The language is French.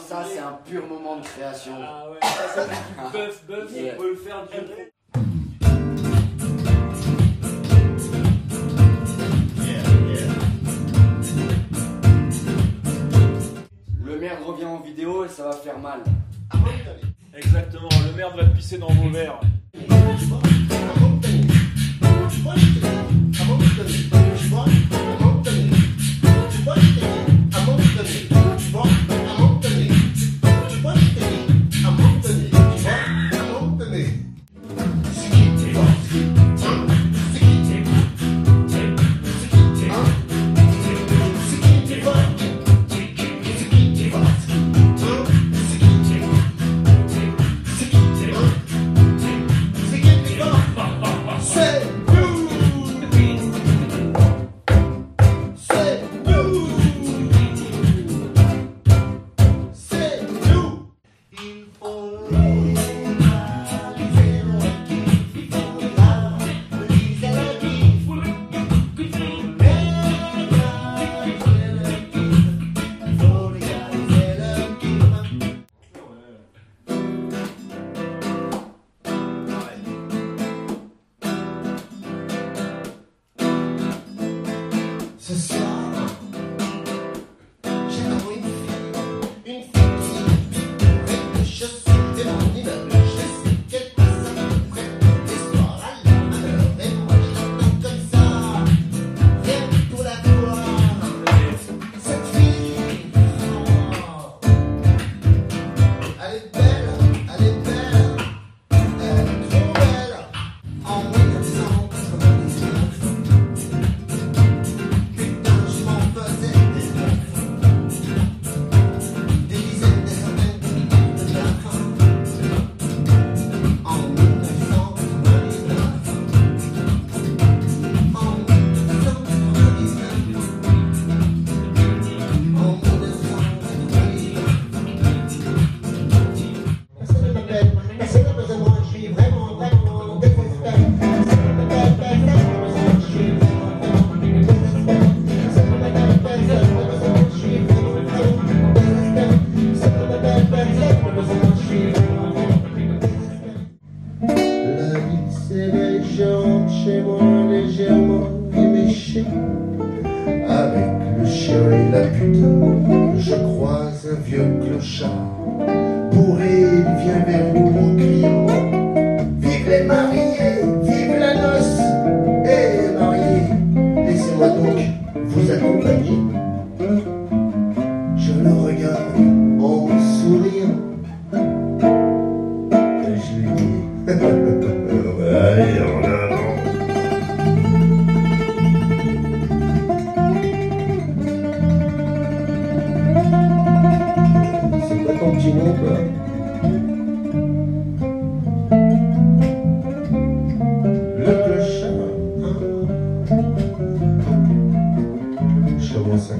Ça, c'est un pur moment de création. Ah ouais, ça, c'est du buff, buff, yeah. on peut le faire durer. Le maire revient en vidéo et ça va faire mal. Exactement, le maire va te pisser dans vos verres. chez moi légèrement éméché Avec le chien et la pute. Je croise un vieux clochard Bourré, il vient vers nous en criant Vive les mariés, vive la noce Eh hey, mariés, laissez-moi donc Le clochard. Hein. Comment ça